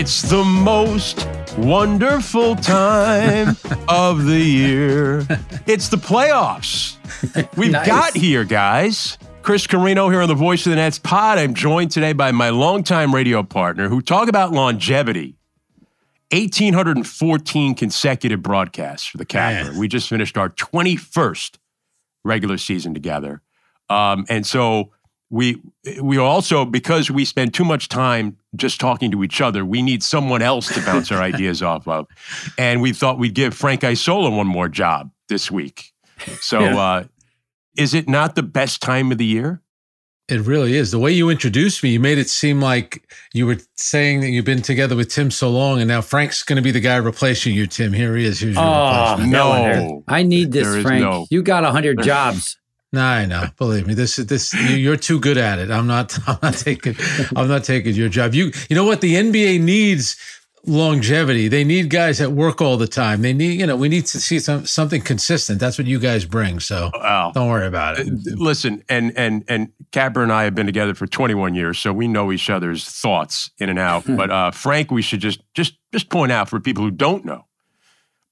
It's the most wonderful time of the year. It's the playoffs. We've Nice. got here, guys. Chris Carrino here on the Voice of the Nets pod. I'm joined today by my longtime radio partner who talk about longevity. 1,814 consecutive broadcasts for the Capper. We just finished our 21st regular season together. Um, and so we we also because we spend too much time just talking to each other, we need someone else to bounce our ideas off of. And we thought we'd give Frank Isola one more job this week. So uh, is it not the best time of the year? It really is. The way you introduced me, you made it seem like you were saying that you've been together with Tim so long, and now Frank's going to be the guy replacing you, Tim. Here he is. Here's your Oh, replacement. No. no. I need this, There is Frank. no- You got 100 jobs. No, I know. Believe me, this is this. you- You're too good at it. I'm not. I'm not taking. I'm not taking your job. You. You know what? The NBA needs longevity. They need guys that work all the time. They need. You know, we need to see some something consistent. That's what you guys bring. So Well, don't worry about it. listen, and and and Capper and I have been together for 21 years, so we know each other's thoughts in and out. but uh, Frank, we should just just just point out for people who don't know,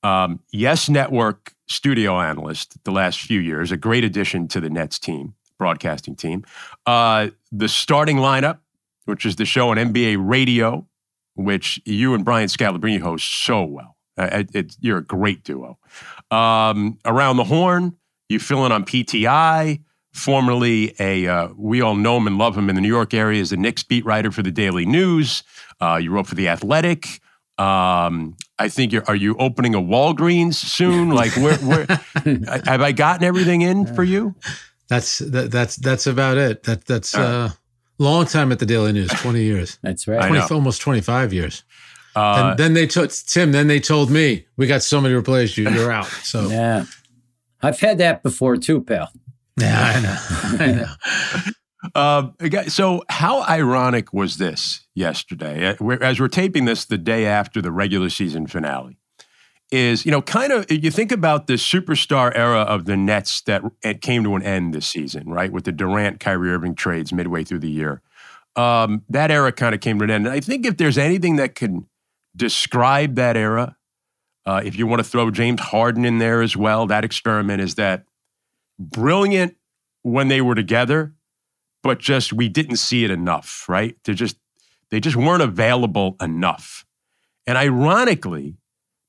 um, Yes Network studio analyst the last few years, a great addition to the Nets team, broadcasting team. Uh, the starting lineup, which is the show on NBA radio, which you and Brian Scalabrine host so well. Uh, it, it- you're a great duo. Um, around the horn, you fill in on PTI, formerly a, uh, we all know him and love him in the New York area as the Knicks beat writer for the Daily News. Uh, you wrote for The Athletic. Um, I think you're, are you opening a Walgreens soon? Like, where, where have I gotten everything in for you? That's that, that's that's about it. That that's uh, long time at the Daily News. Twenty years. That's I right. know. 20, almost 25 years. Uh, and then they told Tim, then they told me, we got somebody to replace you. You're out. So, yeah, Yeah. I've had that before too, pal. Yeah, I know. I know. Uh, so, how ironic was this yesterday? Uh, As we're taping this the day after the regular season finale, is you know kind of you think about the superstar era of the Nets that it came to an end this season, right? With the Durant, Kyrie Irving trades midway through the year, um, that era kind of came to an end. And I think if there's anything that can describe that era, uh, if you want to throw James Harden in there as well, that experiment is that brilliant when they were together but just we didn't see it enough, right? They just they just weren't available enough. And ironically,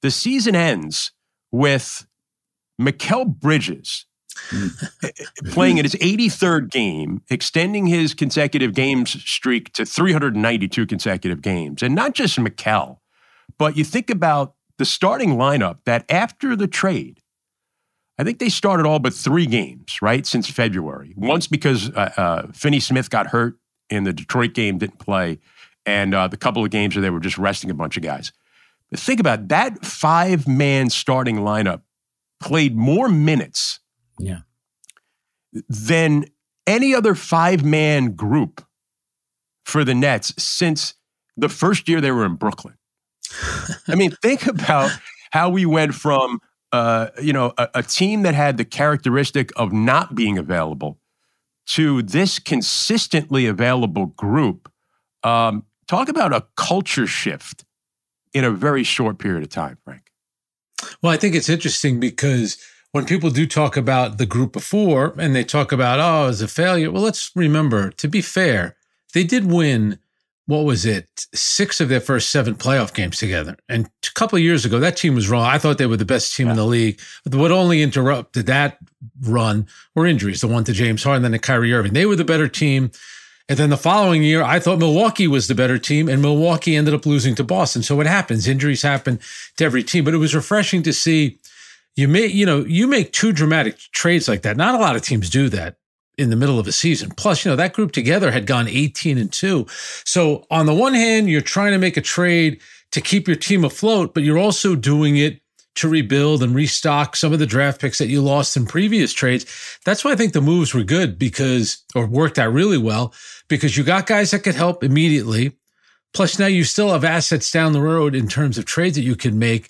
the season ends with Mikal Bridges playing in his 83rd game, extending his consecutive games streak to 392 consecutive games. And not just Mikal, but you think about the starting lineup that after the trade, I think they started all but three games, right, since February. Once because uh, uh, Finney Smith got hurt in the Detroit game, didn't play, and uh, the couple of games where they were just resting a bunch of guys. But think about it, that five man starting lineup played more minutes Yeah. than any other five man group for the Nets since the first year they were in Brooklyn. I mean, think about how we went from uh, you know a, a team that had the characteristic of not being available to this consistently available group. Um, talk about a culture shift in a very short period of time, Frank. Well, I think it's interesting because when people do talk about the group before and they talk about, oh, it was a failure. Well, let's remember, to be fair, they did win, what was it, six of their first seven playoff games together. And a couple of years ago, that team was wrong. I thought they were the best team in the league. But what only interrupted that run were injuries, the one to James Harden, then to Kyrie Irving. They were the better team. And then the following year, I thought Milwaukee was the better team, and Milwaukee ended up losing to Boston. So it happens. Injuries happen to every team. But it was refreshing to see you make, you know, you make two dramatic trades like that. Not a lot of teams do that in the middle of a season. Plus, you know, that group together had gone 18 and 2. So on the one hand, you're trying to make a trade to keep your team afloat, but you're also doing it to rebuild and restock some of the draft picks that you lost in previous trades. That's why I think the moves were good because, or worked out really well, because you got guys that could help immediately. Plus, now you still have assets down the road in terms of trades that you can make.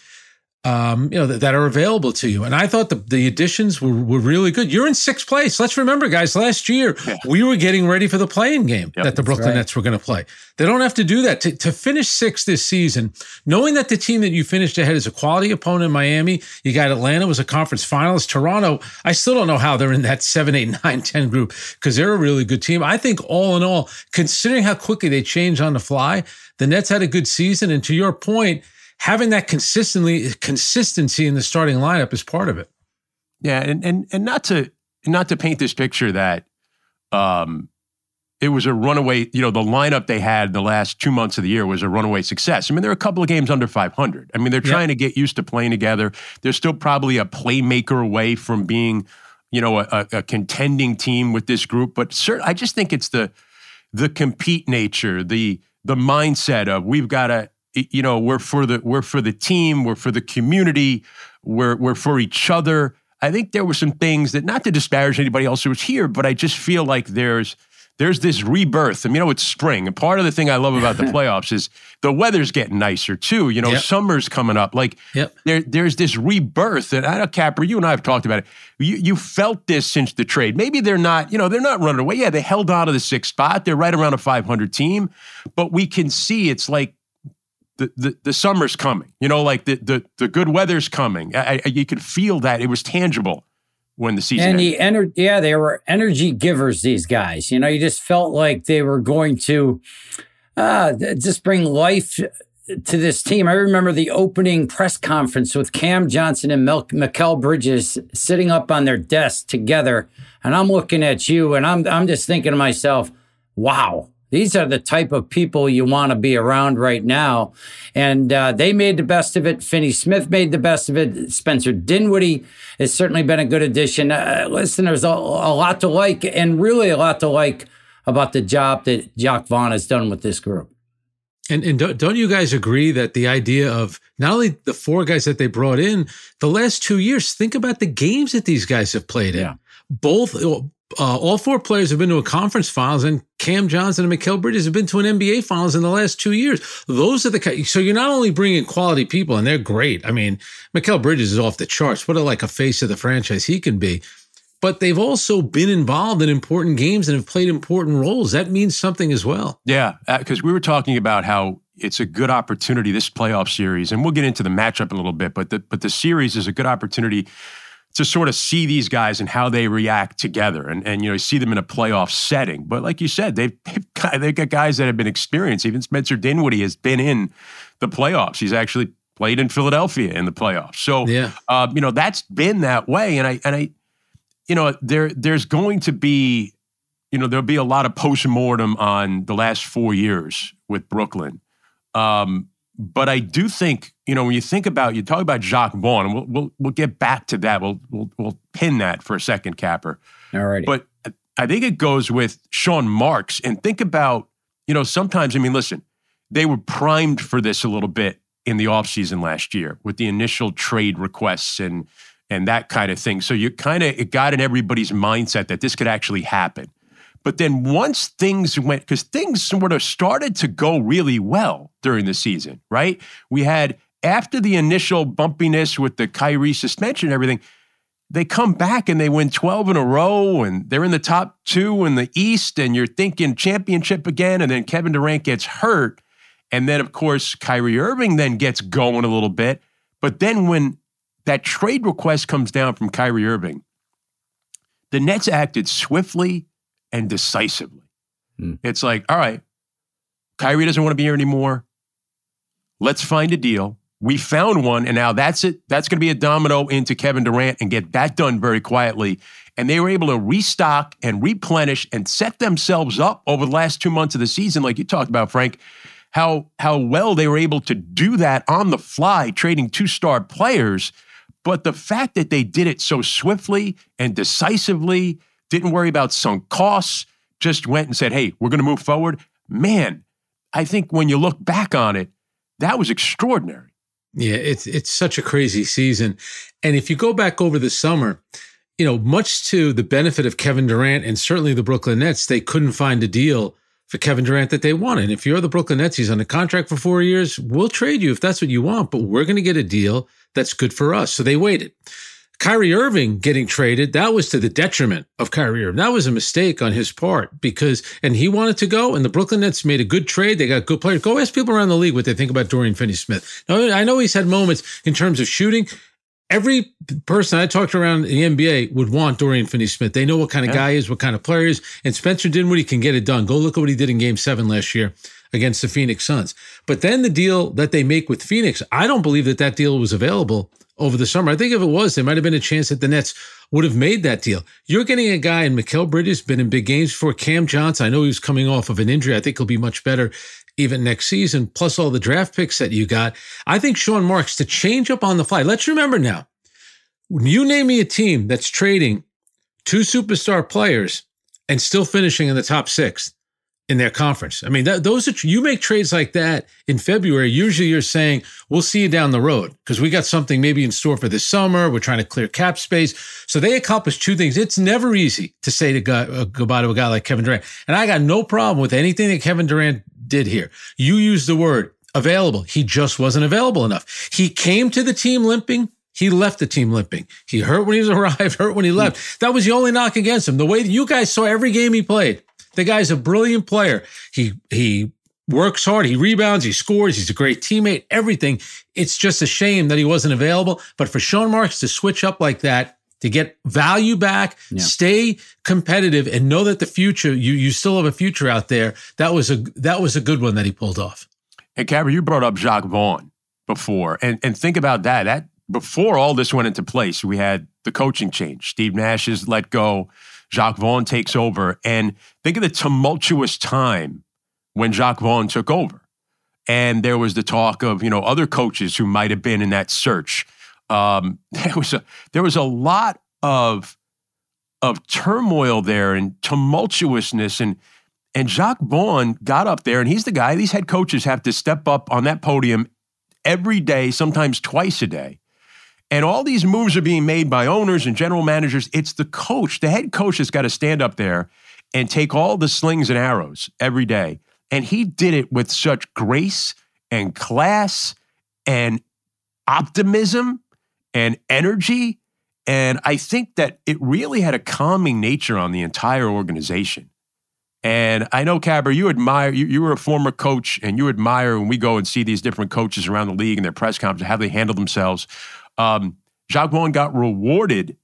Um, you know, that, that, are available to you. And I thought the, the additions were, were really good. You're in sixth place. Let's remember, guys, last year yeah. we were getting ready for the play-in game yep, that the Brooklyn right. Nets were going to play. They don't have to do that. To, to finish sixth this season, knowing that the team that you finished ahead is a quality opponent in Miami, you got Atlanta was a conference finalist. Toronto, I still don't know how they're in that seven, eight, nine, 10 group because they're a really good team. I think all in all, considering how quickly they change on the fly, the Nets had a good season. And to your point, having that consistently consistency in the starting lineup is part of it. Yeah, and and and not to not to paint this picture that um it was a runaway, you know, the lineup they had the last two months of the year was a runaway success. I mean, there are a couple of games under 500. I mean, they're trying yep. to get used to playing together. They're still probably a playmaker away from being, you know, a, a contending team with this group. But I just think it's the the compete nature, the the mindset of we've got to you know we're for the we're for the team we're for the community we're we're for each other i think there were some things that not to disparage anybody else who was here but i just feel like there's there's this rebirth. I mean, you know, it's spring. And part of the thing I love about the playoffs is the weather's getting nicer too. You know, yep. summer's coming up. Like yep. there, there's this rebirth. And I know, Capper, you and I have talked about it. You, you felt this since the trade. Maybe they're not, you know, they're not running away. Yeah, they held on to the sixth spot. They're right around a 500 team. But we can see it's like the, the, the summer's coming. You know, like the the, the good weather's coming. I, I, you could feel that it was tangible when the season. And the ener- yeah, they were energy givers. These guys, you know, you just felt like they were going to uh, just bring life to this team. I remember the opening press conference with Cam Johnson and Mel- Mikal Bridges sitting up on their desk together, and I'm looking at you, and I'm I'm just thinking to myself, wow these are the type of people you want to be around right now. And uh, they made the best of it. Finney Smith made the best of it. Spencer Dinwiddie has certainly been a good addition. Uh, listen, there's a, a, lot to like and really a lot to like about the job that Jacque Vaughn has done with this group. And, and don't you guys agree that the idea of not only the four guys that they brought in, the last two years, think about the games that these guys have played in. Both uh, all four players have been to a conference finals, and Cam Johnson and Mikal Bridges have been to an NBA finals in the last two years. Those are the so you're not only bringing quality people, and they're great. I mean, Mikal Bridges is off the charts. What a like a face of the franchise he can be. But they've also been involved in important games and have played important roles. That means something as well. Yeah, because uh, we were talking about how it's a good opportunity this playoff series, and we'll get into the matchup a little bit. But the but the series is a good opportunity to sort of see these guys and how they react together and, and you know see them in a playoff setting. But like you said, they've, they've got guys that have been experienced. Even Spencer Dinwiddie has been in the playoffs. He's actually played in Philadelphia in the playoffs. So yeah. Uh, you know that's been that way. And I and I you know there there's going to be you know there'll be a lot of post mortem on the last four years with Brooklyn. Um, but I do think, you know, when you think about, you talk about Jacque Vaughn, and we'll, we'll, we'll get back to that. We'll, we'll, we'll pin that for a second, Capper. All right. But I think it goes with Sean Marks. And think about, you know, sometimes, I mean, listen, they were primed for this a little bit in the offseason last year with the initial trade requests and and that kind of thing. So you kind of it got in everybody's mindset that this could actually happen. But then once things went, because things sort of started to go really well during the season, right? We had, after the initial bumpiness with the Kyrie suspension and everything, they come back and they win 12 in a row and they're in the top two in the East and you're thinking championship again. And then Kevin Durant gets hurt. And then, of course, Kyrie Irving then gets going a little bit. But then when that trade request comes down from Kyrie Irving, the Nets acted swiftly and decisively. Mm. It's like, all right, Kyrie doesn't want to be here anymore. Let's find a deal. We found one, and now that's it. That's going to be a domino into Kevin Durant and get that done very quietly. And they were able to restock and replenish and set themselves up over the last two months of the season, like you talked about, Frank. How how well they were able to do that on the fly, trading two star players. But the fact that they did it so swiftly and decisively didn't worry about sunk costs, just went and said, hey, we're going to move forward. Man, I think when you look back on it, that was extraordinary. Yeah, it's it's such a crazy season. And if you go back over the summer, you know, much to the benefit of Kevin Durant and certainly the Brooklyn Nets, they couldn't find a deal for Kevin Durant that they wanted. If you're the Brooklyn Nets, he's on a contract for four years. We'll trade you if that's what you want, but we're going to get a deal that's good for us. So they waited. Kyrie Irving getting traded, that was to the detriment of Kyrie Irving. That was a mistake on his part because, and he wanted to go, and the Brooklyn Nets made a good trade. They got good players. Go ask people around the league what they think about Dorian Finney Smith. Now, I know he's had moments in terms of shooting every person I talked around the NBA would want Dorian Finney-Smith. They know what kind of yeah. guy he is, what kind of player he is, and Spencer Dinwiddie can get it done. Go look at what he did in Game Seven last year against the Phoenix Suns. But then the deal that they make with Phoenix, I don't believe that that deal was available over the summer. I think if it was, there might have been a chance that the Nets would have made that deal. You're getting a guy in Mikal Bridges, been in big games for Cam Johnson. I know he was coming off of an injury. I think he'll be much better even next season, plus all the draft picks that you got. I think Sean Marks to change up on the fly. Let's remember now, when you name me a team that's trading two superstar players and still finishing in the top six in their conference. I mean, that, those are you make trades like that in February. Usually, you're saying we'll see you down the road because we got something maybe in store for this summer. We're trying to clear cap space. So they accomplished two things. It's never easy to say to guy, uh, goodbye to a guy like Kevin Durant, and I got no problem with anything that Kevin Durant did here. You used the word available. He just wasn't available enough. He came to the team limping. He left the team limping. He hurt when he arrived, hurt when he left. That was the only knock against him. The way you guys saw every game he played. The guy's a brilliant player. He he works hard, he rebounds, he scores, he's a great teammate, everything. It's just a shame that he wasn't available. But for Sean Marks to switch up like that, to get value back, yeah. stay competitive, and know that the future you you still have a future out there. That was a that was a good one that he pulled off. And Capper, you brought up Jacque Vaughn before, and and think about that. That before all this went into place, we had the coaching change. Steve Nash is let go. Jacque Vaughn takes over. And think of the tumultuous time when Jacque Vaughn took over. And there was the talk of, you know, other coaches who might have been in that search. Um, there was a there was a lot of of turmoil there and tumultuousness and and Jacque Vaughn got up there and he's the guy these head coaches have to step up on that podium every day, sometimes twice a day and all these moves are being made by owners and general managers. It's the coach, the head coach, has got to stand up there and take all the slings and arrows every day. And he did it with such grace and class and optimism and energy. And I think that it really had a calming nature on the entire organization. And I know, Capper, you admire, you, you were a former coach and you admire when we go and see these different coaches around the league and their press conferences, how they handle themselves. Um, Jacque Vaughn got rewarded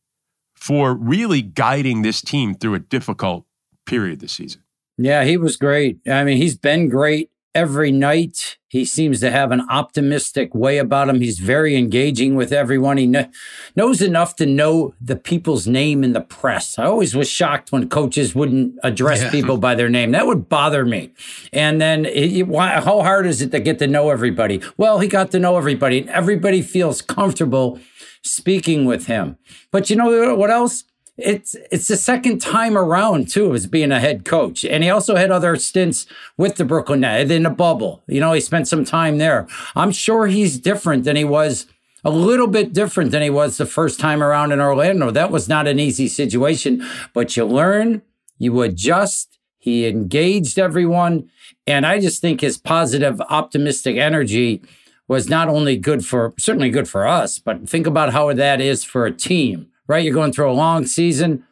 for really guiding this team through a difficult period this season. Yeah, he was great. I mean, he's been great every night. He seems to have an optimistic way about him. He's very engaging with everyone. He kn- knows enough to know the people's name in the press. I always was shocked when coaches wouldn't address yeah. people by their name. That would bother me. And then, it, why, how hard is it to get to know everybody? Well, he got to know everybody, and everybody feels comfortable speaking with him. But you know what else? It's it's the second time around too as being a head coach, and he also had other stints with the Brooklyn Nets in the bubble. You know, he spent some time there. I'm sure he's different than he was. A little bit different than he was the first time around in Orlando. That was not an easy situation, but you learn, you adjust. He engaged everyone. And I just think his positive, optimistic energy was not only good for, certainly good for us, but think about how that is for a team right? You're going through a long season.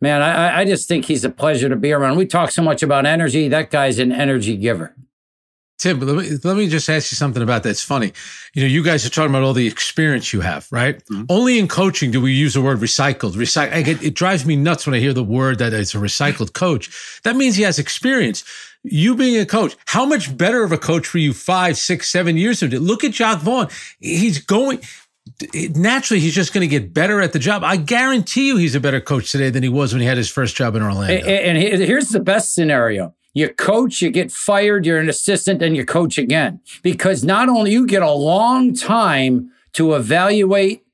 Man, I, I just think he's a pleasure to be around. We talk so much about energy. That guy's an energy giver. Tim, let me, let me just ask you something about that. It's funny. You know, you guys are talking about all the experience you have, right? Mm-hmm. Only in coaching do we use the word recycled. Recycle. Get, it drives me nuts when I hear the word that it's a recycled coach. That means he has experience. You being a coach, how much better of a coach were you five, six, seven years ago? Look at Jacque Vaughn. He's going, naturally he's just going to get better at the job. I guarantee you he's a better coach today than he was when he had his first job in Orlando. And, and here's the best scenario. You coach, you get fired, you're an assistant, and you coach again. Because not only you get a long time to evaluate,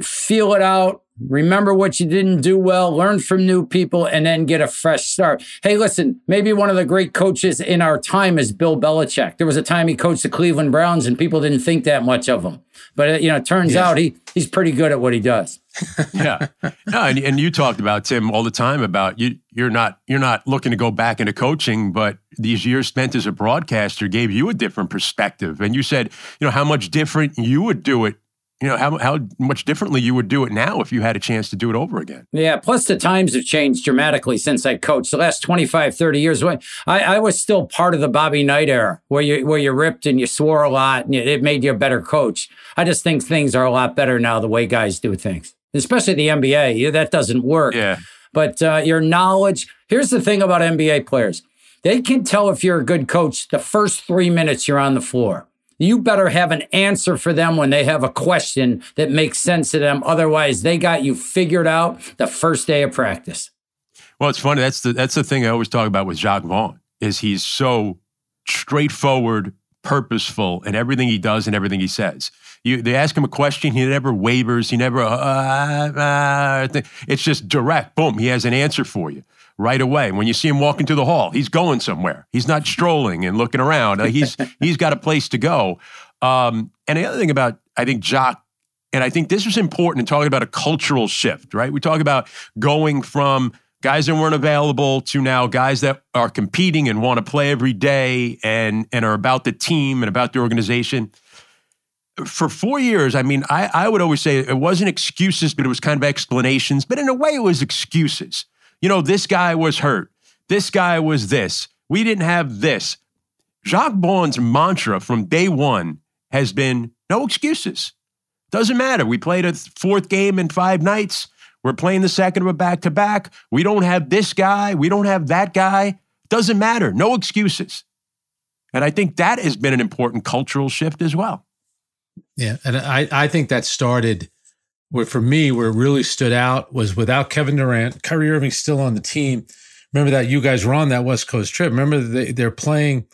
feel it out, remember what you didn't do well, learn from new people, and then get a fresh start. Hey, listen, maybe one of the great coaches in our time is Bill Belichick. There was a time he coached the Cleveland Browns and people didn't think that much of him. But, uh, you know, it turns yes. out he, he's pretty good at what he does. yeah. No, and, and you talked about, Tim, all the time about you, you're not you're not looking to go back into coaching, but these years spent as a broadcaster gave you a different perspective. And you said, you know, how much different you would do it you know how, how much differently you would do it now if you had a chance to do it over again. Yeah plus the times have changed dramatically since i coached. The last 25 30 years I, I was still part of the bobby knight era where you where you ripped and you swore a lot and it made you a better coach. I just think things are a lot better now the way guys do things especially the nba that doesn't work. Yeah. But uh, your knowledge here's the thing about nba players. They can tell if you're a good coach the first three minutes you're on the floor you better have an answer for them when they have a question that makes sense to them. Otherwise, they got you figured out the first day of practice. Well, it's funny. That's the that's the thing I always talk about with Jacque Vaughn is he's so straightforward, purposeful in everything he does and everything he says. You, they ask him a question, he never wavers, he never. Uh, uh, uh it's just direct. Boom, he has an answer for you right away. When you see him walking to the hall, he's going somewhere. He's not strolling and looking around. Uh, he's he's got a place to go. Um, and the other thing about I think Jacque, and I think this was important in talking about a cultural shift, right? We talk about going from guys that weren't available to now guys that are competing and want to play every day and and are about the team and about the organization. For four years, I mean, I, I would always say it wasn't excuses, but it was kind of explanations. But in a way, it was excuses you know, this guy was hurt. This guy was this. We didn't have this. Jacque Vaughn's mantra from day one has been no excuses. Doesn't matter. We played a fourth game in five nights. We're playing the second of a back to back. We don't have this guy. We don't have that guy. Doesn't matter. No excuses. And I think that has been an important cultural shift as well. Yeah. And I, I think that started where for me, where it really stood out was without Kevin Durant, Kyrie Irving still on the team. Remember that you guys were on that West Coast trip. Remember they, they're playing.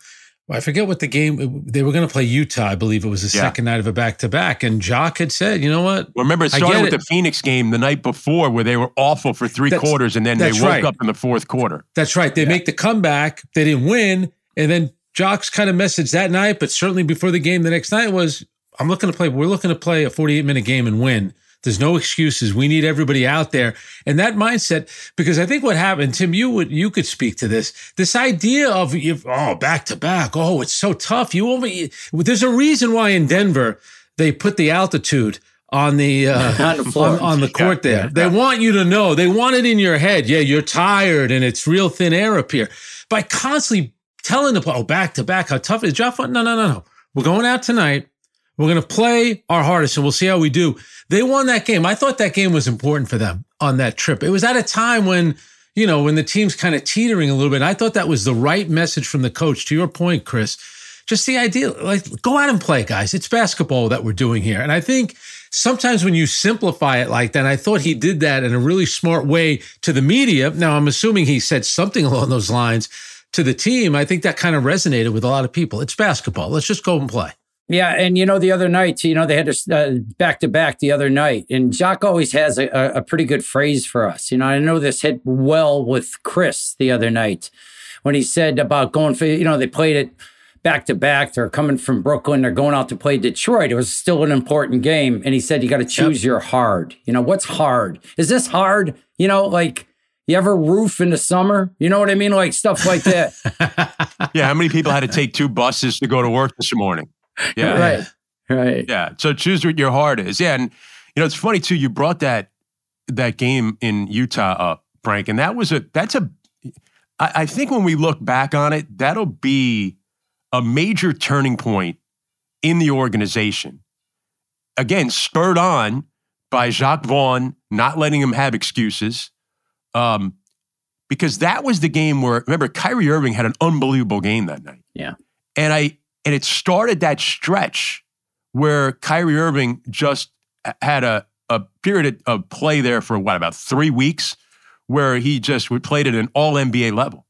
I forget what the game they were going to play Utah. I believe it was the yeah. second night of a back to back, and Jacque had said, "You know what? Well, remember, it started with it. the Phoenix game the night before, where they were awful for three that's, quarters, and then they woke right. up in the fourth quarter. That's right. They yeah. make the comeback. They didn't win, and then Jacque's kind of message that night, but certainly before the game the next night was, "I'm looking to play. We're looking to play a 48 minute game and win." There's no excuses. We need everybody out there. And that mindset, because I think what happened, Tim, you would, you could speak to this, this idea of, oh, back to back. Oh, it's so tough. You only, there's a reason why in Denver, they put the altitude on the, uh, on, the on, on, the court there. Yeah, yeah. They want you to know, they want it in your head. Yeah, you're tired and it's real thin air up here. By constantly telling the, oh, back to back, how tough is Jeff? No, no, no, no. We're going out tonight. We're going to play our hardest and we'll see how we do. They won that game. I thought that game was important for them on that trip. It was at a time when, you know, when the team's kind of teetering a little bit. I thought that was the right message from the coach. To your point, Chris, just the idea, like, go out and play, guys. It's basketball that we're doing here. And I think sometimes when you simplify it like that, I thought he did that in a really smart way to the media. Now, I'm assuming he said something along those lines to the team. I think that kind of resonated with a lot of people. It's basketball. Let's just go and play. Yeah, and you know the other night, you know they had a back to back the other night, and Jacque always has a, a, pretty good phrase for us. You know, I know this hit well with Chris the other night when he said about going for you know they played it back to back. They're coming from Brooklyn. They're going out to play Detroit. It was still an important game, and he said you got to choose yep. your hard. You know what's hard? Is this hard? You know, like you ever roof in the summer? You know what I mean? Like stuff like that. yeah. How many people had to take two buses to go to work this morning? Yeah. right. Right. Yeah. So choose what your heart is. Yeah. And you know, it's funny too, you brought that that game in Utah up, Frank. And that was a that's a I, I think when we look back on it, that'll be a major turning point in the organization. Again, spurred on by Jacque Vaughn not letting him have excuses. Um, because that was the game where remember Kyrie Irving had an unbelievable game that night. Yeah. And I and it started that stretch where Kyrie Irving just had a, a period of play there for what, about three weeks, where he just played at an all NBA level.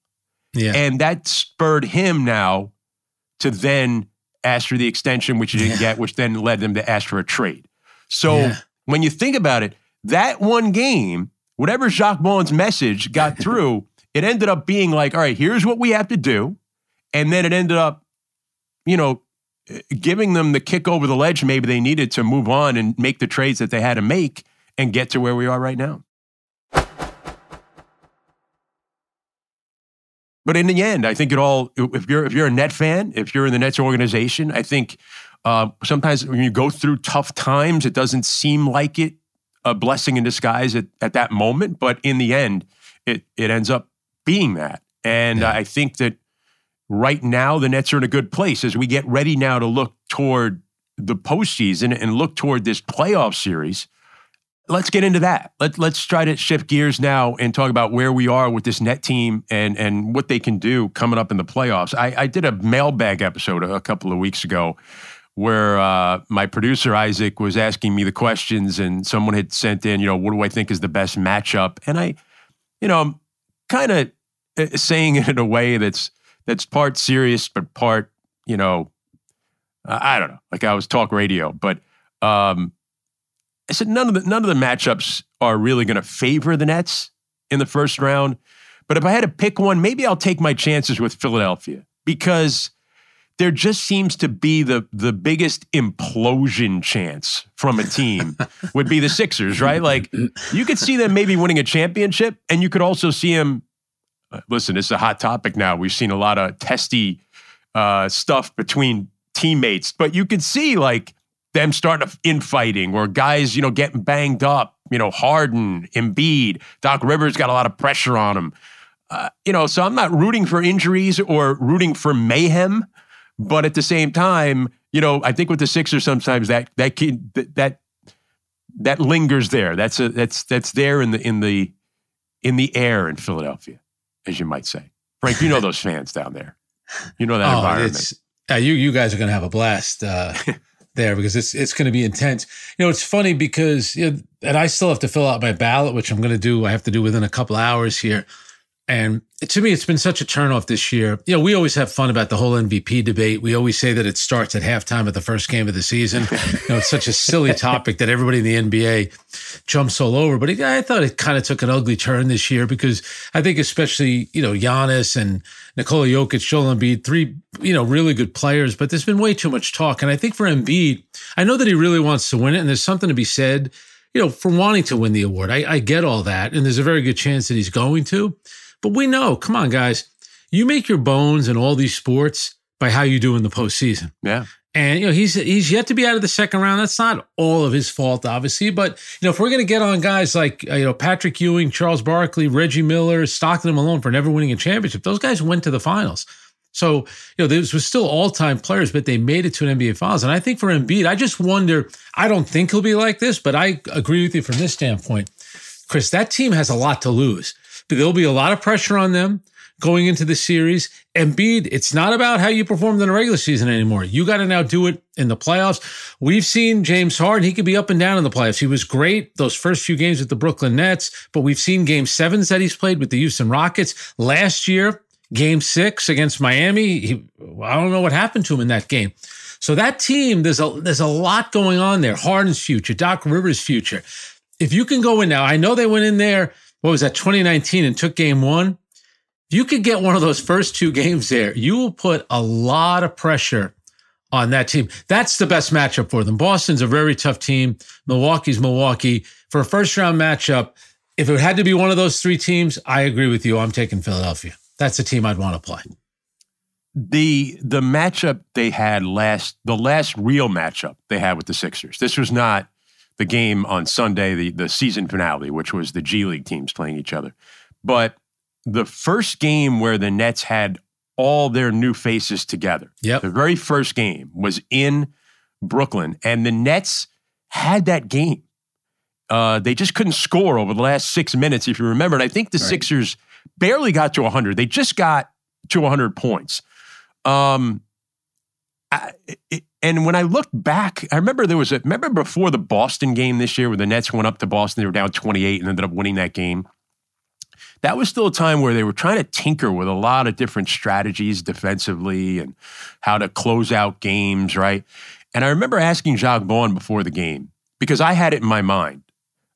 Yeah. And that spurred him now to then ask for the extension, which he didn't yeah. get, which then led them to ask for a trade. So yeah. when you think about it, that one game, whatever Jacque Vaughn's message got through, it ended up being like, all right, here's what we have to do. And then it ended up you know, giving them the kick over the ledge maybe they needed to move on and make the trades that they had to make and get to where we are right now. but in the end, I think it all. If you're if you're a net fan, if you're in the Nets organization, I think uh, sometimes when you go through tough times, it doesn't seem like it a blessing in disguise at, at that moment, but in the end, it it ends up being that. And yeah. I think that right now the Nets are in a good place as we get ready now to look toward the postseason and look toward this playoff series. Let's get into that. Let, let's try to shift gears now and talk about where we are with this net team and, and what they can do coming up in the playoffs. I, I did a mailbag episode a couple of weeks ago where uh, my producer Isaac was asking me the questions, and someone had sent in, you know, what do I think is the best matchup? And I, you know, I'm kind of uh, saying it in a way that's that's part serious but part, you know, I don't know, like I was talk radio, but um, I said none of the none of the matchups are really going to favor the Nets in the first round. But if I had to pick one, maybe I'll take my chances with Philadelphia because there just seems to be the the biggest implosion chance from a team would be the Sixers, right? Like you could see them maybe winning a championship, and you could also see them. Listen, it's a hot topic now. We've seen a lot of testy uh, stuff between teammates, but you could see like them starting infighting or guys, you know, getting banged up. You know, Harden, Embiid, Doc Rivers got a lot of pressure on him. Uh, you know, so I'm not rooting for injuries or rooting for mayhem, but at the same time, you know, I think with the Sixers sometimes that that that that lingers there. That's a that's that's there in the in the in the air in Philadelphia, as you might say. Frank, you know those fans down there. You know that oh, environment. Uh, you you guys are going to have a blast uh, there because it's it's going to be intense. You know, it's funny because you know, and I still have to fill out my ballot, which I'm going to do. I have to do within a couple hours here. And to me, it's been such a turnoff this year. You know, we always have fun about the whole MVP debate. We always say that it starts at halftime of the first game of the season. you know, it's such a silly topic that everybody in the NBA jumps all over. But it, I thought it kind of took an ugly turn this year because I think, especially, you know, Giannis and Nikola Jokic, Joel Embiid, three, you know, really good players, but there's been way too much talk. And I think for Embiid, I know that he really wants to win it. And there's something to be said, you know, for wanting to win the award. I, I get all that. And there's a very good chance that he's going to. But we know, come on, guys, you make your bones in all these sports by how you do in the postseason. Yeah. And you know he's he's yet to be out of the second round. That's not all of his fault, obviously. But you know if we're going to get on guys like uh, you know Patrick Ewing, Charles Barkley, Reggie Miller, Stockton and Malone for never winning a championship, those guys went to the finals. So you know this was still all time players, but they made it to an NBA Finals. And I think for Embiid, I just wonder. I don't think he'll be like this, but I agree with you from this standpoint, Chris. That team has a lot to lose there'll be a lot of pressure on them going into the series. Embiid, it's not about how you performed in the regular season anymore. You got to now do it in the playoffs. We've seen James Harden, he could be up and down in the playoffs. He was great those first few games with the Brooklyn Nets, but we've seen game sevens that he's played with the Houston Rockets. Last year, game six against Miami, he, I don't know what happened to him in that game. So that team, there's a there's a lot going on there. Harden's future, Doc Rivers' future. If you can go in now, I know they went in there what was that 2019 and took game one? If you could get one of those first two games there you will put a lot of pressure on that team. That's the best matchup for them. Boston's a very tough team. Milwaukee's milwaukee. For a first round matchup if it had to be one of those three teams i agree with you. I'm taking philadelphia. That's the team i'd want to play. The the matchup they had last the last real matchup they had with the Sixers. This was not the game on Sunday, the, the season finale, which was the G League teams playing each other. But the first game where the Nets had all their new faces together, yep. the very first game was in Brooklyn, and the Nets had that game. Uh, they just couldn't score over the last six minutes, if you remember. And I think the right. Sixers barely got to 100. They just got to 100 points. Um, I, it, and when I looked back, I remember there was a remember before the Boston game this year where the Nets went up to Boston, they were down 28 and ended up winning that game. That was still a time where they were trying to tinker with a lot of different strategies defensively and how to close out games, right? And I remember asking Jacque Vaughn before the game, because I had it in my mind.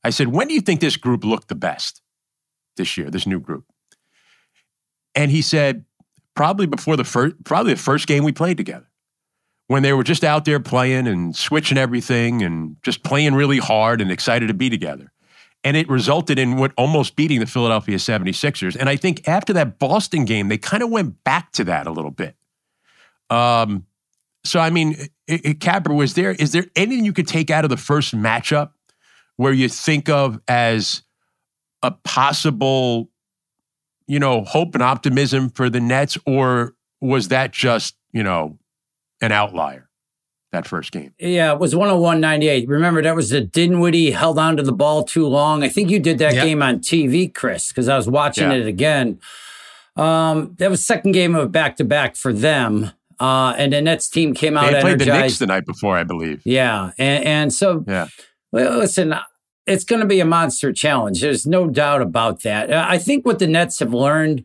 I said, when do you think this group looked the best this year, this new group? And he said, probably before the first, probably the first game we played together when they were just out there playing and switching everything and just playing really hard and excited to be together. And it resulted in what almost beating the Philadelphia 76ers. And I think after that Boston game, they kind of went back to that a little bit. Um, so I mean, it, it, Capper, was there is there anything you could take out of the first matchup where you think of as a possible, you know, hope and optimism for the Nets, or was that just you know an outlier? that first game. Yeah, it was 101 98. Remember, that was the Dinwiddie held on to the ball too long. I think you did that yep. game on TV, Chris, because I was watching yeah. it again. Um, that was second game of back to back for them. Uh, and the Nets team came out. They played energized. the Knicks the night before, I believe. Yeah, and, and so yeah. Well, listen, it's going to be a monster challenge. There's no doubt about that. I think what the Nets have learned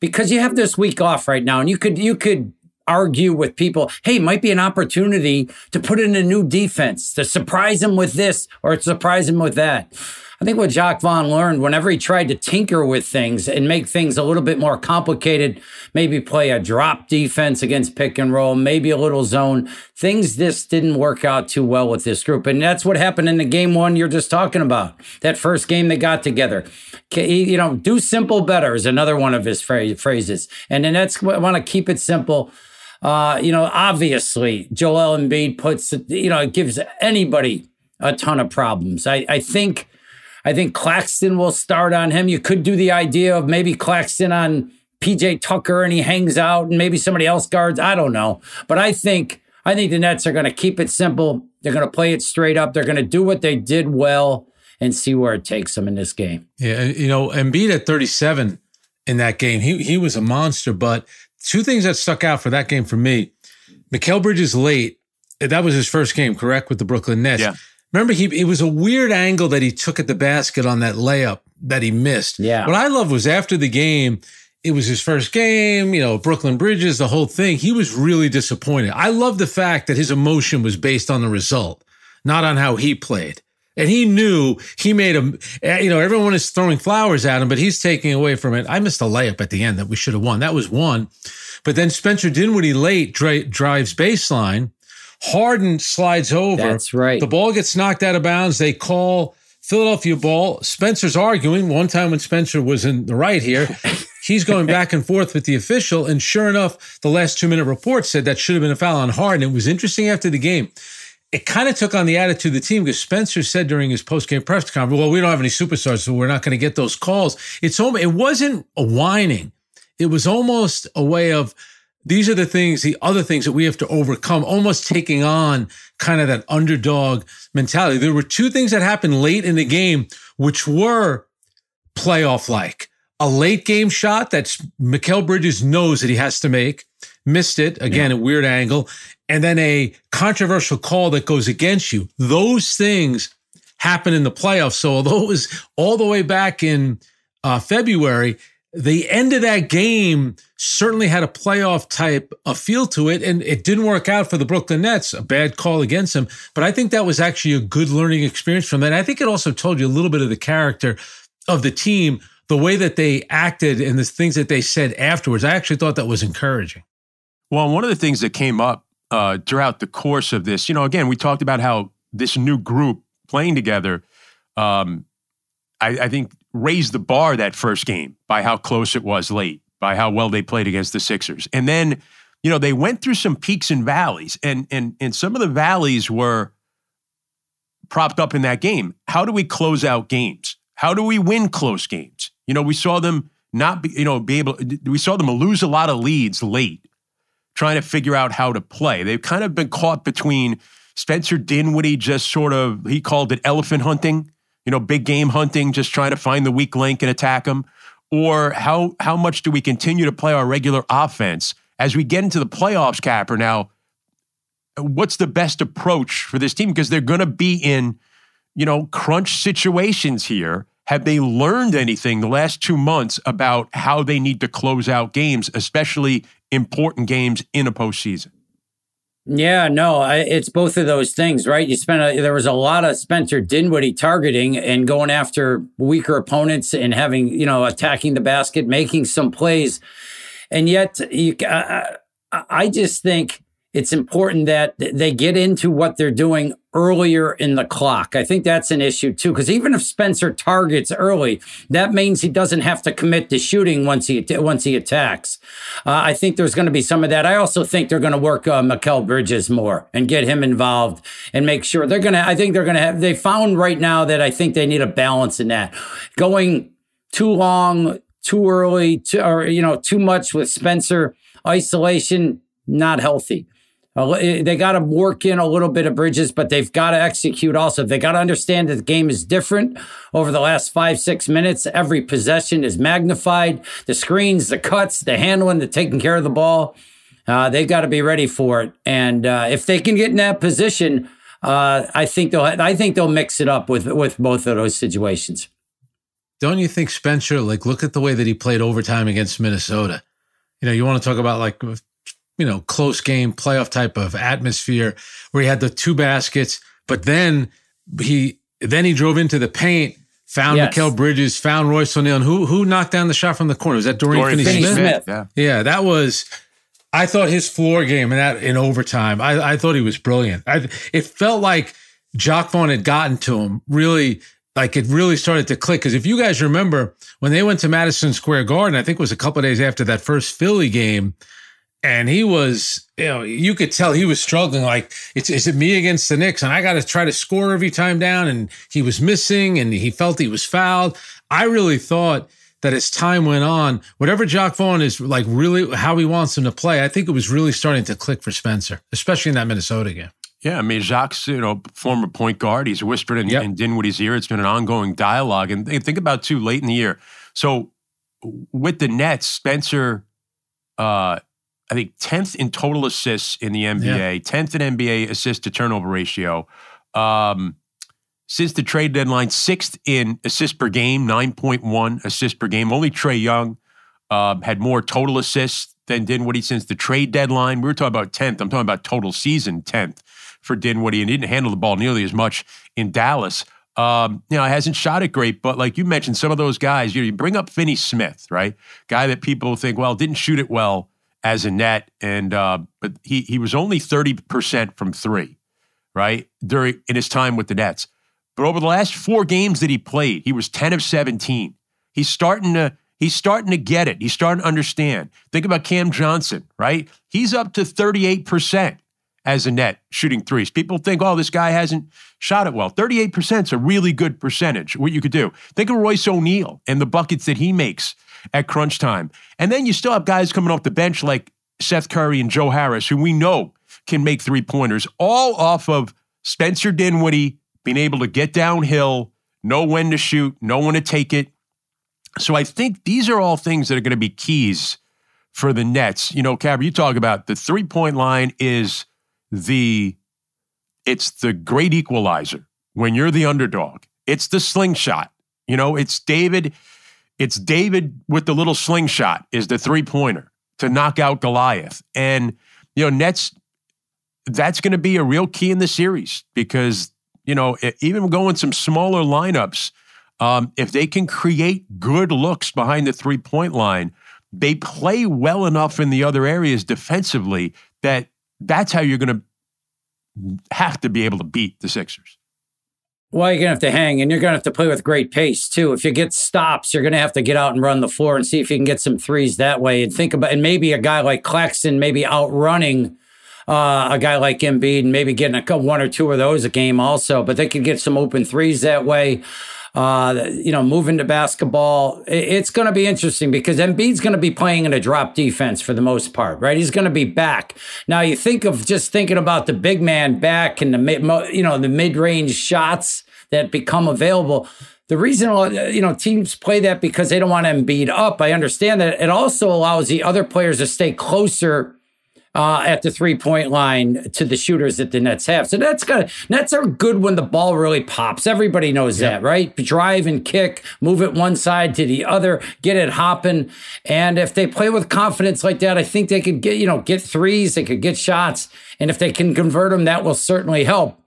because you have this week off right now, and you could you could argue with people, hey, might be an opportunity to put in a new defense, to surprise him with this or surprise him with that. I think what Jacque Vaughn learned whenever he tried to tinker with things and make things a little bit more complicated, maybe play a drop defense against pick and roll, maybe a little zone, things just didn't work out too well with this group. And that's what happened in the game one you're just talking about. That first game they got together. You know, do simple better is another one of his phrases. And then the Nets want to keep it simple. Uh, you know, obviously, Joel Embiid puts, you know, it gives anybody a ton of problems. I, I think, I think Claxton will start on him. You could do the idea of maybe Claxton on PJ Tucker and he hangs out and maybe somebody else guards. I don't know. But I think, I think the Nets are going to keep it simple. They're going to play it straight up. They're going to do what they did well and see where it takes them in this game. Yeah. You know, Embiid at 37 in that game, he, he was a monster, but two things that stuck out for that game for me. Mikal Bridges late. Eh, that was his first game, correct, with the Brooklyn Nets. Yeah. Remember, he it was a weird angle that he took at the basket on that layup that he missed. Yeah. What I love was after the game, it was his first game, you know, Brooklyn Bridges, the whole thing. He was really disappointed. I love the fact that his emotion was based on the result, not on how he played. And he knew he made him, eh, you know, everyone is throwing flowers at him, but he's taking away from it. I missed a layup at the end that we should have won. That was one. But then Spencer Dinwiddie late dri- drives baseline. Harden slides over. That's right. The ball gets knocked out of bounds. They call Philadelphia ball. Spencer's arguing. One time when Spencer was in the right here, he's going back and forth with the official. And sure enough, the last two minute report said that should have been a foul on Harden. It was interesting after the game it kind of took on the attitude of the team because Spencer said during his post-game press conference, "Well, we don't have any superstars, so we're not going to get those calls." It's almost, it wasn't a whining; it was almost a way of these are the things, the other things that we have to overcome. Almost taking on kind of that underdog mentality. There were two things that happened late in the game, which were playoff-like. A late game shot that Mikal Bridges knows that he has to make, missed it again, yeah. a weird angle, and then a controversial call that goes against you. Those things happen in the playoffs. So although it was all the way back in uh, February, the end of that game certainly had a playoff type of feel to it, and it didn't work out for the Brooklyn Nets. A bad call against them, but I think that was actually a good learning experience from that. I think it also told you a little bit of the character of the team, the way that they acted, and the things that they said afterwards. I actually thought that was encouraging. Well, one of the things that came up uh, throughout the course of this. You know, again, we talked about how this new group playing together, um, I, I think, raised the bar that first game by how close it was late, by how well they played against the Sixers, and then you know they went through some peaks and valleys, and and and some of the valleys were propped up in that game. How do we close out games? How do we win close games? You know, we saw them not be, you know, be able. We saw them lose a lot of leads late trying to figure out how to play. They've kind of been caught between Spencer Dinwiddie, just sort of, he called it elephant hunting, you know, big game hunting, just trying to find the weak link and attack them. Or how, how much do we continue to play our regular offense as we get into the playoffs, Capper? Now, what's the best approach for this team? Because they're going to be in, you know, crunch situations here. Have they learned anything the last two months about how they need to close out games, especially important games in a postseason. Yeah, no, I, it's both of those things, right? You spent a, there was a lot of Spencer Dinwiddie targeting and going after weaker opponents and having you know attacking the basket, making some plays, and yet you, I just think it's important that they get into what they're doing earlier in the clock. I think that's an issue too, because even if Spencer targets early, that means he doesn't have to commit to shooting once he once he attacks. Uh, I think there's going to be some of that. I also think they're going to work uh, Mikal Bridges more and get him involved and make sure they're going to. I think they're going to have. They found right now that I think they need a balance in that. Going too long, too early, too, or you know, too much with Spencer isolation, not healthy. Eh, they got to work in a little bit of bridges, but they've got to execute also. They got to understand that the game is different over the last five, six minutes. Every possession is magnified. The screens, the cuts, the handling, the taking care of the ball. Uh, they've got to be ready for it. And uh, if they can get in that position, uh, I think they'll. I think they'll mix it up with with both of those situations. Don't you think Spencer? Like, look at the way that he played overtime against Minnesota. You know, you want to talk about like you know, close game, playoff type of atmosphere where he had the two baskets, but then he then he drove into the paint, found yes. Mikal Bridges, found Royce O'Neale. And who who knocked down the shot from the corner? Was that Dorian, Dorian Finney-Smith? Smith? Yeah. yeah, that was I thought his floor game in that in overtime, I, I thought he was brilliant. I, it felt like Jacque Vaughn had gotten to him really like it really started to click. Because if you guys remember when they went to Madison Square Garden, I think it was a couple days after that first Philly game, and he was, you know, you could tell he was struggling. Like, it's is it me against the Knicks, and I got to try to score every time down. And he was missing, and he felt he was fouled. I really thought that as time went on, whatever Jacque Vaughn is like, really how he wants him to play, I think it was really starting to click for Spencer, especially in that Minnesota game. Yeah, I mean, Jacque's, you know, former point guard. He's whispered in, yep. in Dinwiddie's ear. It's been an ongoing dialogue. And think about, too, late in the year. So with the Nets, Spencer uh, I think 10th in total assists in the NBA, yeah. 10th in NBA assist to turnover ratio. Um, since the trade deadline, sixth in assists per game, 9.1 assists per game. Only Trae Young uh, had more total assists than Dinwiddie since the trade deadline. We were talking about 10th. I'm talking about total season 10th for Dinwiddie, and he didn't handle the ball nearly as much in Dallas. Um, you know, he hasn't shot it great, but like you mentioned, some of those guys, you, know, you bring up Finney Smith, right? Guy that people think, well, didn't shoot it well as a net, and uh, but he he was only thirty percent from three, right during in his time with the Nets. But over the last four games that he played, he was ten of seventeen. He's starting to he's starting to get it. He's starting to understand. Think about Cam Johnson, right? He's up to thirty eight percent as a net shooting threes. People think, oh, this guy hasn't shot it well. 38% is a really good percentage, what you could do. Think of Royce O'Neale and the buckets that he makes at crunch time. And then you still have guys coming off the bench like Seth Curry and Joe Harris, who we know can make three pointers, all off of Spencer Dinwiddie being able to get downhill, know when to shoot, know when to take it. So I think these are all things that are going to be keys for the Nets. You know, Cab, you talk about the three point line is the it's the great equalizer when you're the underdog. It's the slingshot. You know, it's David it's David with the little slingshot is the three pointer to knock out Goliath. And, you know, Nets, that's going to be a real key in the series because, you know, even going some smaller lineups, um, if they can create good looks behind the three point line, they play well enough in the other areas defensively that that's how you're going to have to be able to beat the Sixers. Well, you're going to have to hang and you're going to have to play with great pace too. If you get stops, you're going to have to get out and run the floor and see if you can get some threes that way. And think about, and maybe a guy like Claxton maybe outrunning uh, a guy like Embiid and maybe getting a one or two of those a game also. But they could get some open threes that way. Uh, you know, moving to basketball, it's going to be interesting because Embiid's going to be playing in a drop defense for the most part, right? He's going to be back. Now, you think of just thinking about the big man back and the you know, the mid range shots that become available. The reason you know teams play that because they don't want Embiid up. I understand that. It also allows the other players to stay closer uh, at the three point line to the shooters that the Nets have. So that's good. Nets are good when the ball really pops. Everybody knows yep. that, right? Drive and kick, move it one side to the other, get it hopping. And if they play with confidence like that, I think they could get, you know, get threes, they could get shots. And if they can convert them, that will certainly help.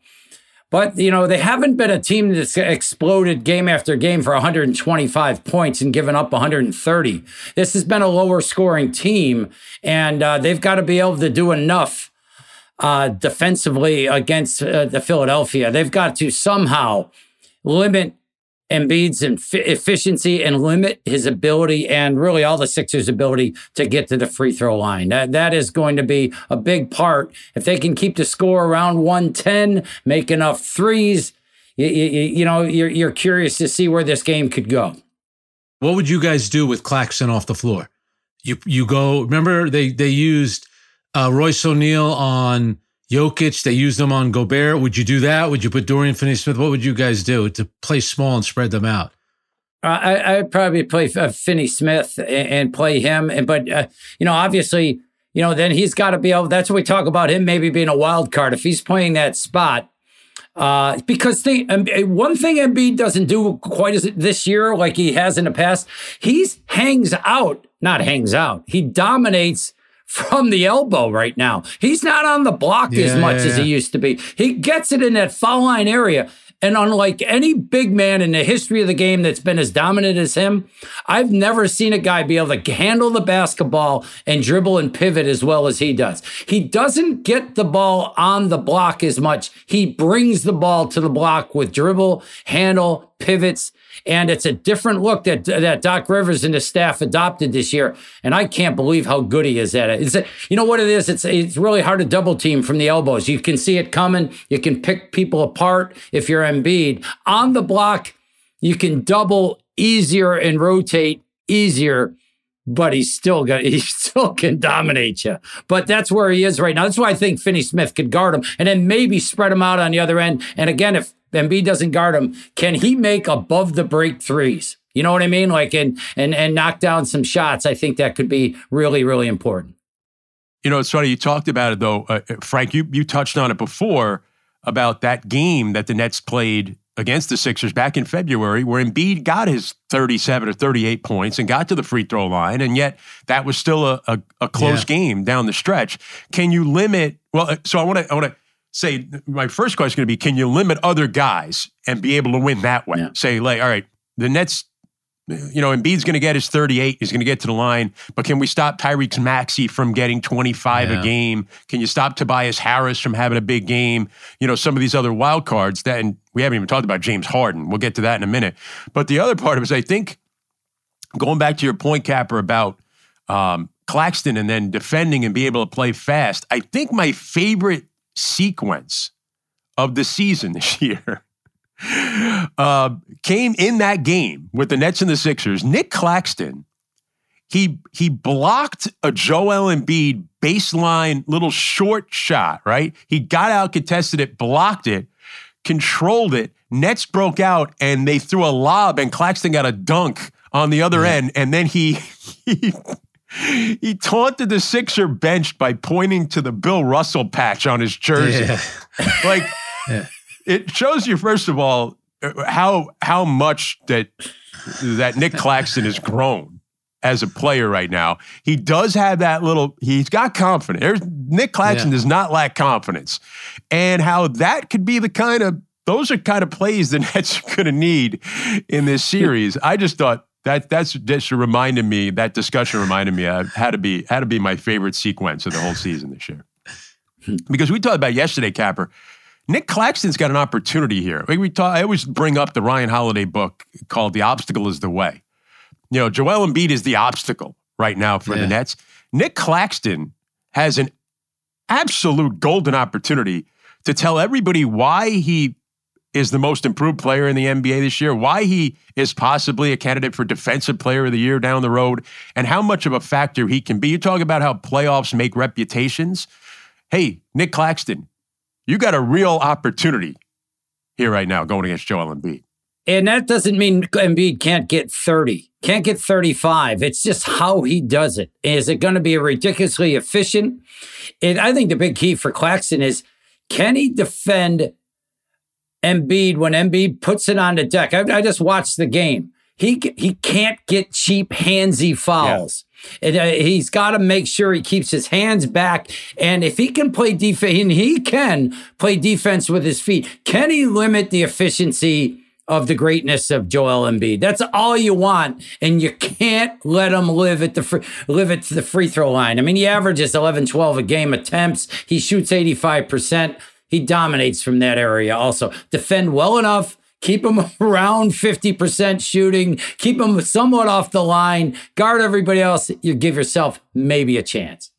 But, you know, they haven't been a team that's exploded game after game for 125 points and given up 130. This has been a lower scoring team, and uh, they've got to be able to do enough uh, defensively against uh, the Philadelphia. They've got to somehow limit Embiid's efficiency and limit his ability and really all the Sixers' ability to get to the free throw line. That, that is going to be a big part. If they can keep the score around 110, make enough threes, you, you, you know, you're, you're curious to see where this game could go. What would you guys do with Claxton off the floor? You you go. Remember they they used uh, Royce O'Neale on Jokic. They used them on Gobert. Would you do that? Would you put Dorian Finney-Smith? What would you guys do to play small and spread them out? Uh, I, I'd probably play uh, Finney Smith and, and, play him. And but uh, you know, obviously, you know, then he's got to be able. That's what we talk about him maybe being a wild card if he's playing that spot. Uh, because um, one thing Embiid doesn't do quite as this year, like he has in the past, he's hangs out, not hangs out. He dominates from the elbow right now. He's not on the block yeah, as much yeah, yeah. as he used to be. He gets it in that foul line area. And unlike any big man in the history of the game that's been as dominant as him, I've never seen a guy be able to handle the basketball and dribble and pivot as well as he does. He doesn't get the ball on the block as much. He brings the ball to the block with dribble, handle, pivots, and it's a different look that that Doc Rivers and his staff adopted this year. And I can't believe how good he is at it. It's, you know what it is? It's it's really hard to double team from the elbows. You can see it coming. You can pick people apart if you're Embiid. On the block, you can double easier and rotate easier but he's still got he still can dominate you. But that's where he is right now. That's why I think Finney Smith could guard him and then maybe spread him out on the other end. And again, if Embiid doesn't guard him, can he make above the break threes? You know what I mean? Like and and and knock down some shots. I think that could be really really important. You know, it's funny you talked about it though, uh, uh, Frank. You you touched on it before about that game that the Nets played against the Sixers back in February, where Embiid got his 37 or 38 points and got to the free throw line, and yet that was still a, a, a close yeah. game down the stretch. Can you limit? Well, uh, so I want to I want to say my first question is going to be can you limit other guys and be able to win that way? Yeah. Say, like, all right, the Nets, you know, Embiid's going to get his 38. He's going to get to the line, but can we stop Tyrese Maxey from getting 25 yeah. a game? Can you stop Tobias Harris from having a big game? You know, some of these other wild cards that, and we haven't even talked about James Harden. We'll get to that in a minute. But the other part of it is, I think, going back to your point, Capper, about um, Claxton and then defending and be able to play fast. I think my favorite sequence of the season this year uh, came in that game with the Nets and the Sixers. Nick Claxton, he he blocked a Joel Embiid baseline little short shot. Right, he got out, contested it, blocked it, controlled it. Nets broke out and they threw a lob, and Claxton got a dunk on the other yeah. end, and then he he he taunted the Sixer bench by pointing to the Bill Russell patch on his jersey. Yeah. like yeah. it shows you first of all uh, how how much that that Nic Claxton has grown as a player right now. He does have that little he's got confidence. There's, Nic Claxton yeah. does not lack confidence. And how that could be the kind of those are kind of plays the Nets are going to need in this series. I just thought that that's just reminded me. That discussion reminded me. I had to be had to be my favorite sequence of the whole season this year. because we talked about yesterday, Capper. nick Claxton's got an opportunity here. We talk, I always bring up the Ryan Holiday book called "The Obstacle Is the Way." You know, Joel Embiid is the obstacle right now for yeah. the Nets. nick Claxton has an absolute golden opportunity to tell everybody why he is the most improved player in the NBA this year, why he is possibly a candidate for defensive player of the year down the road, and how much of a factor he can be. You talk about how playoffs make reputations. Hey, Nick Claxton, you got a real opportunity here right now going against Joel Embiid. And that doesn't mean Embiid can't get 30, can't get 35. It's just how he does it. Is it going to be ridiculously efficient? And I think the big key for Claxton is can he defend Embiid when Embiid puts it on the deck. I, I just watched the game. He he can't get cheap handsy fouls. Yeah. uh, he's got to make sure he keeps his hands back. And if he can play defense, and he can play defense with his feet, can he limit the efficiency of the greatness of Joel Embiid. That's all you want, and you can't let him live at the free, live at the free throw line. I mean, he averages 11, 12 a game attempts. He shoots 85%. He dominates from that area also. Defend well enough, keep him around 50% shooting, keep him somewhat off the line, guard everybody else. You give yourself maybe a chance.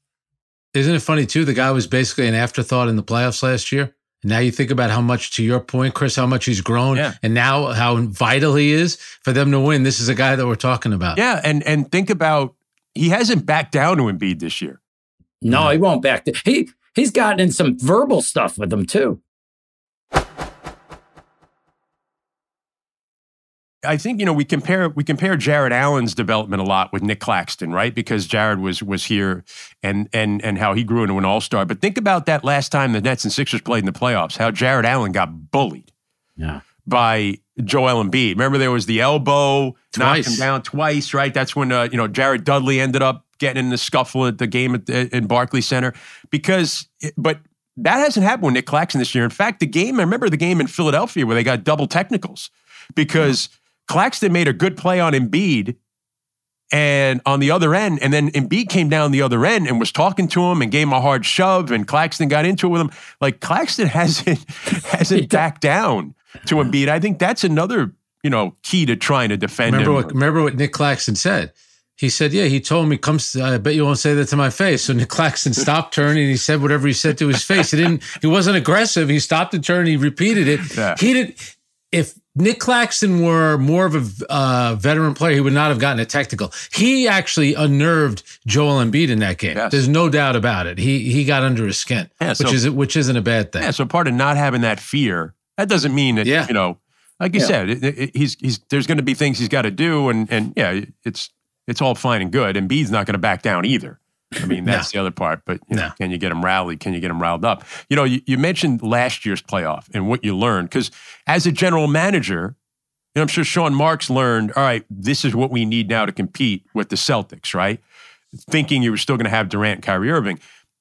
Isn't it funny too? The guy was basically an afterthought in the playoffs last year. And now you think about how much, to your point, Chris, how much he's grown, yeah. and now how vital he is for them to win. This is a guy that we're talking about. Yeah, and and think about he hasn't backed down to Embiid this year. No, he won't back. down. he he's gotten in some verbal stuff with them too. I think you know we compare we compare Jarrett Allen's development a lot with Nick Claxton, right? Because Jarrett was was here and and and how he grew into an All Star. But think about that last time the Nets and Sixers played in the playoffs. How Jarrett Allen got bullied, yeah. By Joel Embiid. Remember there was the elbow twice. knocked him down twice, right? That's when uh, you know Jared Dudley ended up getting in the scuffle at the game at the, in Barclays Center because, but that hasn't happened with Nick Claxton this year. In fact, the game I remember the game in Philadelphia where they got double technicals because. Claxton made a good play on Embiid and on the other end, and then Embiid came down the other end and was talking to him and gave him a hard shove, and Claxton got into it with him. Like Claxton hasn't hasn't backed down to Embiid. I think that's another you know key to trying to defend remember him. What, remember what Nick Claxton said. He said, "Yeah." He told me, "Comes, I bet you won't say that to my face." So Nick Claxton stopped turning. He said whatever he said to his face. He didn't. He wasn't aggressive. He stopped and turned. He repeated it. Yeah. He did. If Nick Claxton were more of a uh, veteran player, he would not have gotten a technical. He actually unnerved Joel Embiid in that game. Yes. There's no doubt about it. He he got under his skin, yeah, so, which is which isn't a bad thing. Yeah. So part of not having that fear that doesn't mean that yeah. you know, like you yeah. said, it, it, he's he's there's going to be things he's got to do, and and yeah, it's it's all fine and good. Embiid's not going to back down either. I mean, that's no. the other part. But you know, no. can you get him rallied? Can you get him riled up? You know, you, you mentioned last year's playoff and what you learned because as a general manager, you know, I'm sure Sean Marks learned. All right, this is what we need now to compete with the Celtics, right? Thinking you were still going to have Durant, and Kyrie Irving.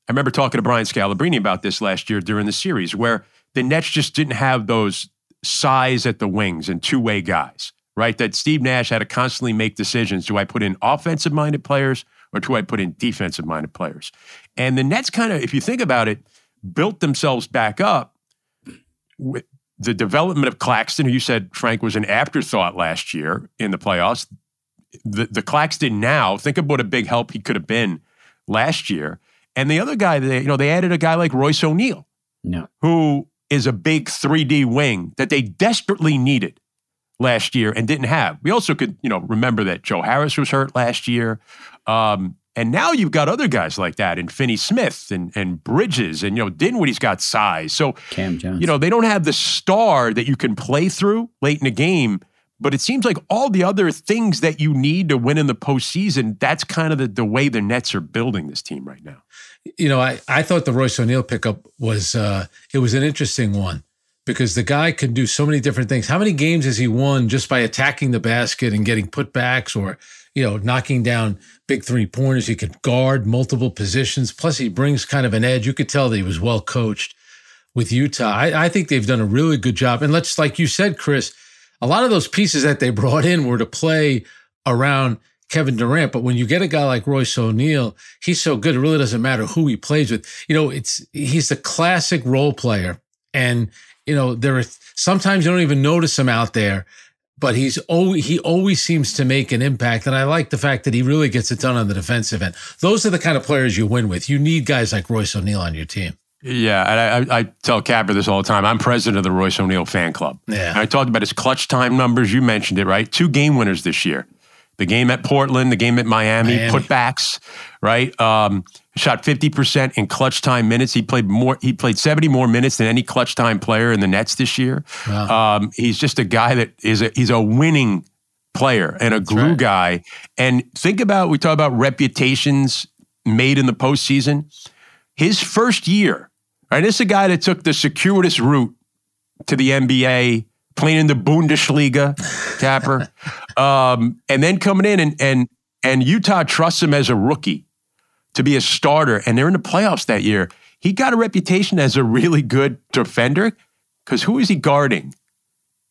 I remember talking to Brian Scalabrine about this last year during the series, where the Nets just didn't have those size at the wings and two way guys, right? That Steve Nash had to constantly make decisions: do I put in offensive minded players? or do I put in defensive minded players? And the Nets kind of, if you think about it, built themselves back up with the development of Claxton, who you said, Frank, was an afterthought last year in the playoffs. The, the Claxton now, think of what a big help he could have been last year. And the other guy, they, you know, they added a guy like Royce O'Neale, no. who is a big 3D wing that they desperately needed last year and didn't have. We also could, you know, remember that Joe Harris was hurt last year. Um, and now you've got other guys like that, and Finney Smith and and Bridges, and you know Dinwiddie's got size. So Cam Jones. You know they don't have the star that you can play through late in the game, but it seems like all the other things that you need to win in the postseason. That's kind of the, the way the Nets are building this team right now. You know, I I thought the Royce O'Neale pickup was uh, it was an interesting one because the guy can do so many different things. How many games has he won just by attacking the basket and getting putbacks or, you know, knocking down big three pointers? He could guard multiple positions. Plus, he brings kind of an edge. You could tell that he was well coached with Utah. I, I think they've done a really good job. And let's, like you said, Chris, a lot of those pieces that they brought in were to play around Kevin Durant. But when you get a guy like Royce O'Neale, he's so good. It really doesn't matter who he plays with. You know, it's he's the classic role player. And you know, there are sometimes you don't even notice him out there, but he's always, he always seems to make an impact. And I like the fact that he really gets it done on the defensive end. Those are the kind of players you win with. You need guys like Royce O'Neale on your team. Yeah, and I, I, tell Capper this all the time. I'm president of the Royce O'Neale fan club. Yeah. And I talked about his clutch time numbers. You mentioned it, right? Two game winners this year. The game at Portland, the game at Miami, Miami. putbacks, right? Um, shot 50% in clutch time minutes. He played more, he played 70 more minutes than any clutch time player in the Nets this year. Wow. Um, he's just a guy that is a, he's a winning player and a glue right. guy. And think about, we talk about reputations made in the postseason. His first year, right? This is a guy that took the circuitous route to the NBA, playing in the Bundesliga, Capper, um, and then coming in and and and Utah trusts him as a rookie to be a starter, and they're in the playoffs that year. He got a reputation as a really good defender because who is he guarding?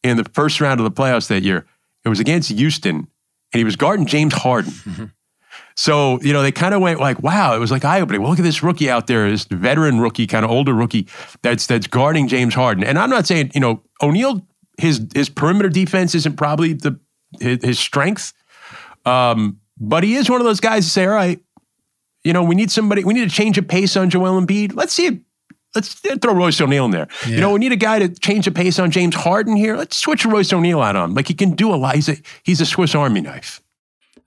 in the first round of the playoffs that year. It was against Houston, and he was guarding James Harden. So, you know, they kind of went like, wow, it was like eye opening. Well, look at this rookie out there, this veteran rookie, kind of older rookie that's that's guarding James Harden. And I'm not saying, you know, O'Neale, his his perimeter defense isn't probably the his, his strength. Um, but he is one of those guys to say, all right, you know, we need somebody, we need to change a pace on Joel Embiid. Let's see it. Let's throw Royce O'Neale in there. Yeah. You know, we need a guy to change the pace on James Harden here. Let's switch Royce O'Neale out on him. Like he can do a lot. He's a he's a Swiss Army knife.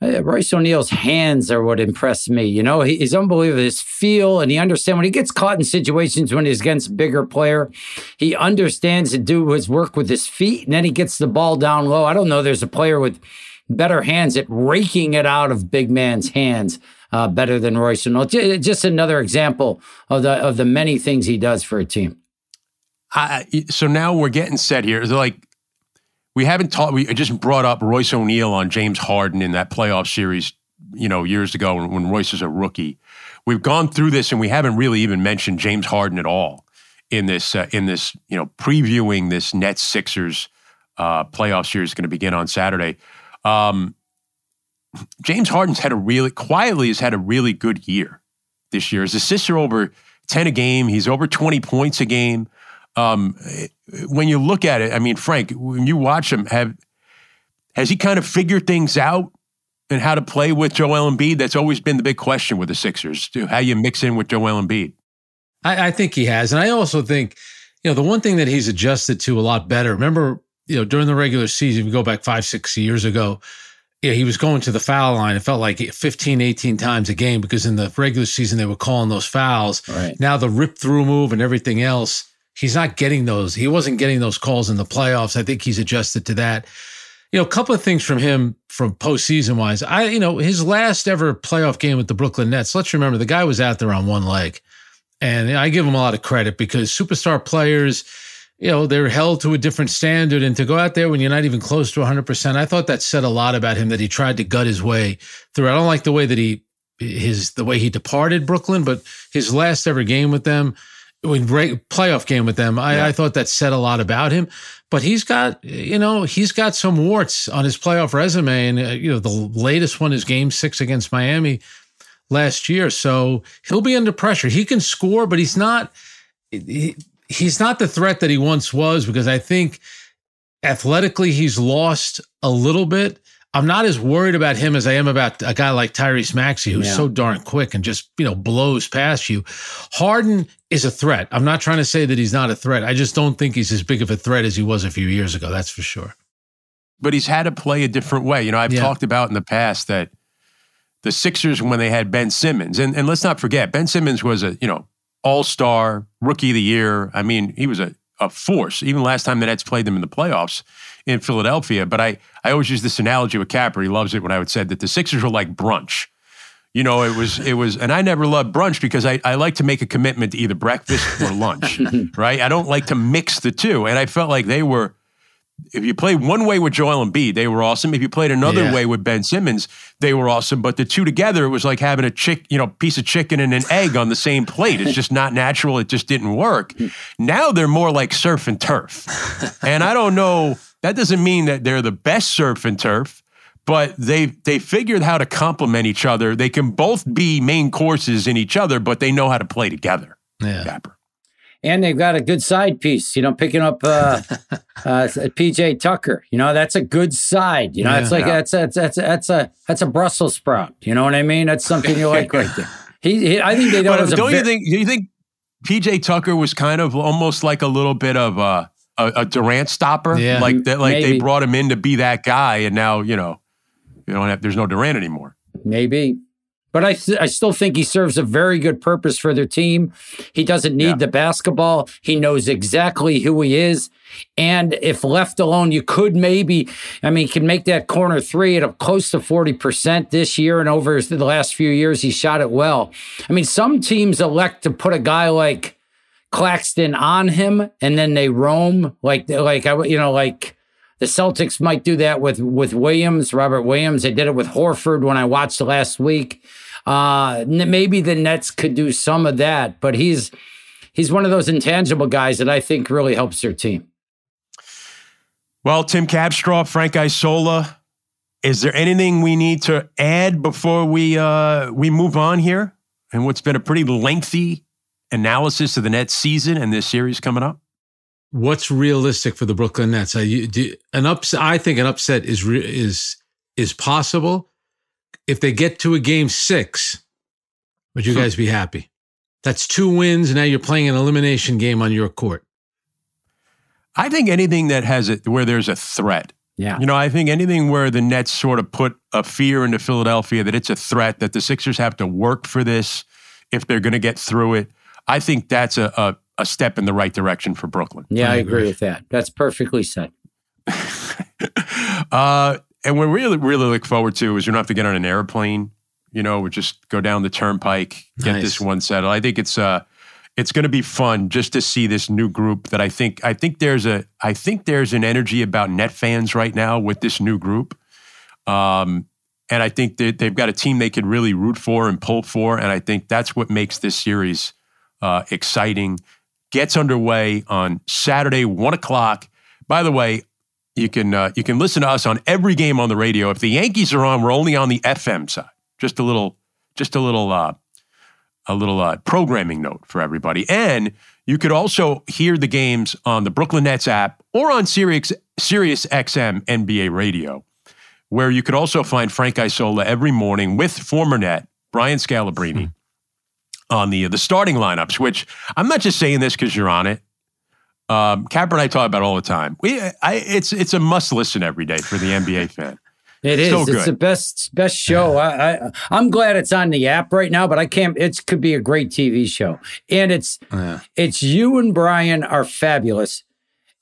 Royce O'Neale's hands are what impress me. You know, he's unbelievable. His feel, and he understands when he gets caught in situations when he's against a bigger player, he understands to do his work with his feet, and then he gets the ball down low. I don't know. There's a player with better hands at raking it out of big man's hands uh, better than Royce O'Neale. Just another example of the of the many things he does for a team. I, so now we're getting set here. Like we haven't talked. We just brought up Royce O'Neale on James Harden in that playoff series, you know, years ago when, when Royce was a rookie. We've gone through this and we haven't really even mentioned James Harden at all in this uh, in this you know previewing this Nets Sixers uh, playoff series going to begin on Saturday. Um, James Harden's had a really quietly has had a really good year this year. His assists are over ten a game. He's over twenty points a game. Um, when you look at it, I mean, Frank, when you watch him, have has he kind of figured things out and how to play with Joel Embiid? That's always been the big question with the Sixers. How you mix in with Joel Embiid? I, I think he has, and I also think, you know, the one thing that he's adjusted to a lot better. Remember, you know, during the regular season, we go back five, six years ago, yeah, he was going to the foul line. It felt like 15, 18 times a game because in the regular season they were calling those fouls. Right. Now the rip through move and everything else, he's not getting those. He wasn't getting those calls in the playoffs. I think he's adjusted to that. You know, a couple of things from him from postseason wise. I, you know, his last ever playoff game with the Brooklyn Nets. Let's remember the guy was out there on one leg, and I give him a lot of credit because superstar players you know, they're held to a different standard. And to go out there when you're not even close to 100%, I thought that said a lot about him that he tried to gut his way through. I don't like the way that he, his, the way he departed Brooklyn, but his last ever game with them, playoff game with them, I, yeah. I thought that said a lot about him. But he's got, you know, he's got some warts on his playoff resume. And, uh, you know, the latest one is game six against Miami last year. So he'll be under pressure. He can score, but he's not, he, he's not the threat that he once was because I think athletically he's lost a little bit. I'm not as worried about him as I am about a guy like Tyrese Maxey, who's yeah. so darn quick and just, you know, blows past you. Harden is a threat. I'm not trying to say that he's not a threat. I just don't think he's as big of a threat as he was a few years ago. That's for sure. But he's had to play a different way. You know, I've yeah. talked about in the past that the Sixers, when they had Ben Simmons, and, and let's not forget, Ben Simmons was a, you know, all star, rookie of the year. I mean, he was a, a force. Even last time the Nets played them in the playoffs in Philadelphia. But I, I always use this analogy with Capper. He loves it when I would say that the Sixers were like brunch. You know, it was it was, and I never loved brunch because I, I like to make a commitment to either breakfast or lunch, right? I don't like to mix the two, and I felt like they were if you played one way with Joel Embiid, they were awesome. If you played another yeah. way with Ben Simmons, they were awesome. But the two together, it was like having a chick, you know, piece of chicken and an egg on the same plate. It's just not natural. It just didn't work. Now they're more like surf and turf. And I don't know. That doesn't mean that they're the best surf and turf, but they they figured how to complement each other. They can both be main courses in each other, but they know how to play together. Yeah. Capper and they've got a good side piece. You know, picking up uh, uh, PJ Tucker. You know, that's a good side. You know, yeah, it's like yeah. that's, a, that's a, that's a that's a Brussels sprout. You know what I mean? That's something you like right there. He, he I think they don't. Don't you think? Do you think PJ Tucker was kind of almost like a little bit of a a, a Durant stopper? Yeah, like that. Like Maybe. they brought him in to be that guy, and now you know, you don't have. There's no Durant anymore. Maybe. But I, th- I still think he serves a very good purpose for their team. He doesn't need yeah. the basketball. He knows exactly who he is. And if left alone, you could maybe, I mean, can make that corner three at a close to 40% this year and over the last few years, he shot it well. I mean, some teams elect to put a guy like Claxton on him and then they roam like, like, you know, like, the Celtics might do that with with Williams, Robert Williams. They did it with Horford when I watched last week. Uh, maybe the Nets could do some of that, but he's he's one of those intangible guys that I think really helps their team. Well, Tim Capstraw, Frank Isola, is there anything we need to add before we uh, we move on here? And what's been a pretty lengthy analysis of the Nets season and this series coming up? What's realistic for the Brooklyn Nets? you, do, an upset. I think an upset is is is possible if they get to a game six. Would you guys be happy? That's two wins. And now you're playing an elimination game on your court. I think anything that has it where there's a threat. Yeah. You know, I think anything where the Nets sort of put a fear into Philadelphia that it's a threat, that the Sixers have to work for this if they're going to get through it. I think that's a, a, a, step in the right direction for Brooklyn. Yeah, I, I agree. agree with that. That's perfectly said. uh, and what we really, really look forward to is you don't have to get on an airplane. You know, we just go down the turnpike, get nice. this one settled. I think it's uh, it's going to be fun just to see this new group that I think I think there's a I think there's an energy about net fans right now with this new group. Um, and I think that they've got a team they could really root for and pull for. And I think that's what makes this series uh, exciting. Gets underway on Saturday, one o'clock. By the way, you can uh, you can listen to us on every game on the radio. If the Yankees are on, we're only on the FM side. Just a little, just a little uh, a little uh, programming note for everybody. And you could also hear the games on the Brooklyn Nets app or on Sirius, Sirius XM NBA radio, where you could also find Frank Isola every morning with former net Brian Scalabrine hmm. on the the starting lineups. Which I'm not just saying this because you're on it. Um, Capper and I talk about all the time. We, I, it's it's a must listen every day for the NBA fan. It is. So it's the best best show. I, I am glad it's on the app right now, but I can't. It could be a great TV show, and it's yeah. it's you and Brian are fabulous.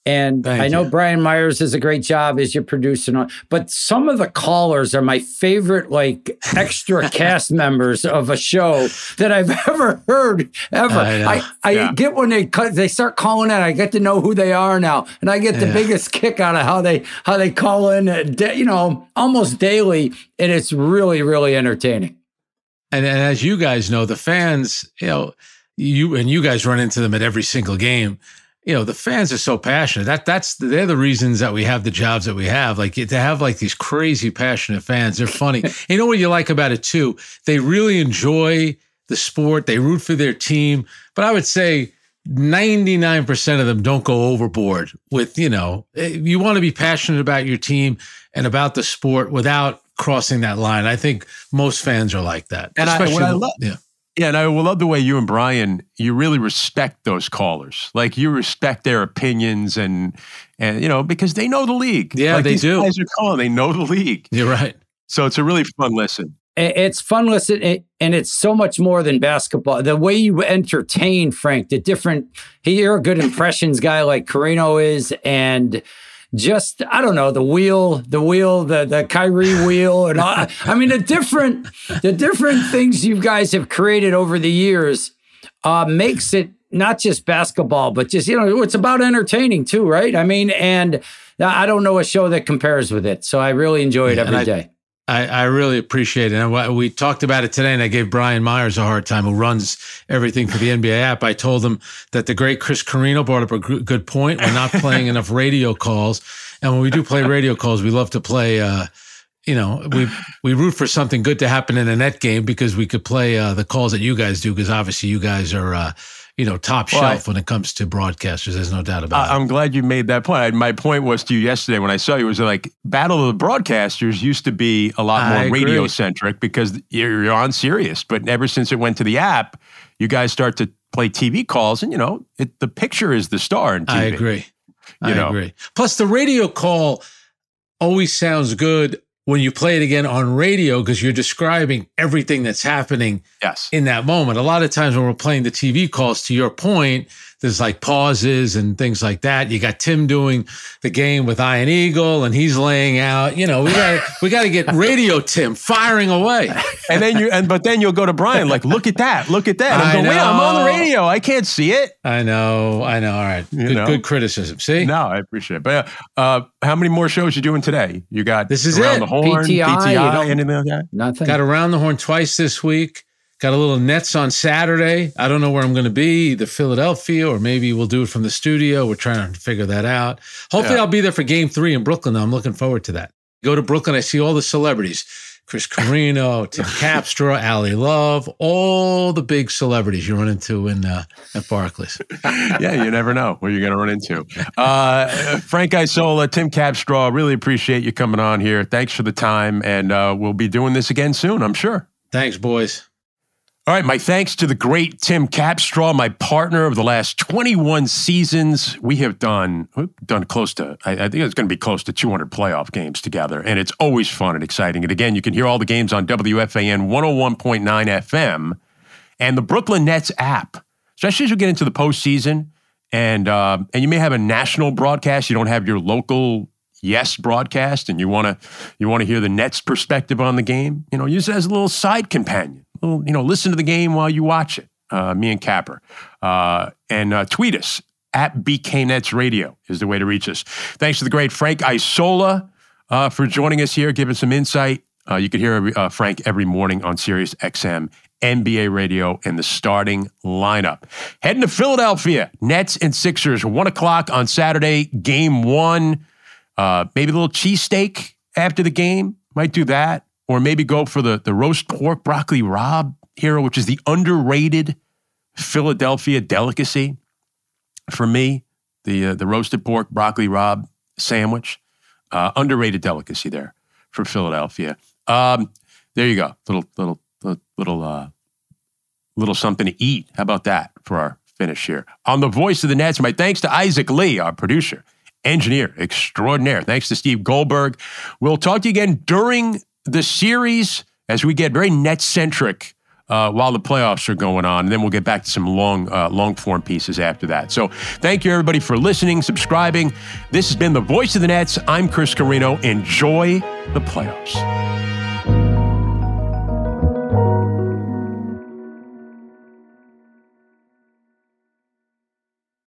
And Thank I know you. Brian Myers does a great job as your producer, but some of the callers are my favorite, like extra cast members of a show that I've ever heard ever. I, I, I yeah. get when they they start calling in, I get to know who they are now, and I get the yeah. biggest kick out of how they how they call in, uh, you know, almost daily, and it's really really entertaining. And, and as you guys know, the fans, you know, you and you guys run into them at every single game you know the fans are so passionate. That that's they're the reasons that we have the jobs that we have. Like to have like these crazy passionate fans they're funny. You know what you like about it too? They really enjoy the sport. They root for their team. But i would say 99% of them don't go overboard with you know eh, you want to be passionate about your team and about the sport without crossing that line. I think most fans are like that and I, what I love yeah yeah, and I love the way you and Brian you really respect those callers. Like you respect their opinions and and you know because they know the league. Yeah, like they do. Guys are calling. They know the league. You're right. So it's a really fun listen. It's fun listen, and it's so much more than basketball. The way you entertain Frank, the different. He, you're a good impressions guy like Carrino is, and just I don't know the wheel, the wheel, the the Kyrie wheel, and all, I mean the different the different things you guys have created over the years uh, makes it not just basketball, but just you know it's about entertaining too, right? I mean, and I don't know a show that compares with it, so I really enjoy it yeah, every I, day. I, I really appreciate it. And we talked about it today, and I gave Brian Myers a hard time, who runs everything for the NBA app. I told him that the great Chris Carrino brought up a good point. We're not playing enough radio calls, and when we do play radio calls, we love to play. Uh, you know, we we root for something good to happen in a net game because we could play uh, the calls that you guys do because obviously you guys are. Uh, you know, top well, shelf I, when it comes to broadcasters. There's no doubt about I, it. I'm glad you made that point. My point was to you yesterday when I saw you was like Battle of the Broadcasters used to be a lot more radio centric because you're on Sirius, but ever since it went to the app, you guys start to play TV calls, and you know, it, the picture is the star in TV. I agree. You I know? agree. Plus, the radio call always sounds good when you play it again on radio because you're describing everything that's happening yes. in that moment. A lot of times when we're playing the TV calls, to your point, there's like pauses and things like that. You got Tim doing the game with Ian Eagle and he's laying out, you know, we got we got to get radio Tim firing away. And then you and but then you'll go to Brian like, "Look at that. Look at that." And I'm going, "Wait, I'm on the radio. I can't see it." I know. I know. All right. Good, good criticism. See? No, I appreciate it. But uh, how many more shows you doing today? You got This is around it. the horn, PTI, PTI anything like that? Nothing. Got around the horn twice this week Got a little Nets on Saturday. I don't know where I'm going to be, either Philadelphia or maybe we'll do it from the studio. We're trying to figure that out. Hopefully, yeah. I'll be there for game three in Brooklyn. Though. I'm looking forward to that. Go to Brooklyn, I see all the celebrities Chris Carrino, Tim Capstraw, Ally Love, all the big celebrities you run into in uh, at Barclays. yeah, you never know where you're going to run into. Uh, Frank Isola, Tim Capstraw, really appreciate you coming on here. Thanks for the time, and uh, we'll be doing this again soon, I'm sure. Thanks, boys. All right, my thanks to the great Tim Capstraw, my partner of the last 21 seasons. We have done done close to, I, I think it's going to be close to 200 playoff games together, and it's always fun and exciting. And again, you can hear all the games on WFAN 101.9 FM and the Brooklyn Nets app, especially as you get into the postseason. And uh, and you may have a national broadcast. You don't have your local yes broadcast, and you want to you want to hear the Nets perspective on the game. You know, use it as a little side companion well, you know, listen to the game while you watch it. Uh, me and Capper. Uh, and uh, tweet us at BKNets Radio is the way to reach us. Thanks to the great Frank Isola uh, for joining us here, giving some insight. Uh, you can hear uh, Frank every morning on Sirius XM, NBA Radio, and the starting lineup. Heading to Philadelphia, Nets and Sixers, one o'clock on Saturday, game one. maybe a little cheesesteak after the game. Might do that or maybe go for the, the roast pork broccoli rabe hero, which is the underrated Philadelphia delicacy for me. The uh, the roasted pork broccoli rabe sandwich, uh, underrated delicacy there for Philadelphia. Um, there you go, little little little little, uh, little something to eat. How about that for our finish here on the voice of the Nets? My thanks to Isaac Lee, our producer, engineer extraordinaire. Thanks to Steve Goldberg. We'll talk to you again during the series as we get very net centric uh, while the playoffs are going on, and then we'll get back to some long, uh, long form pieces after that. So, thank you everybody for listening, subscribing. This has been the Voice of the Nets. I'm Chris Carrino. Enjoy the playoffs.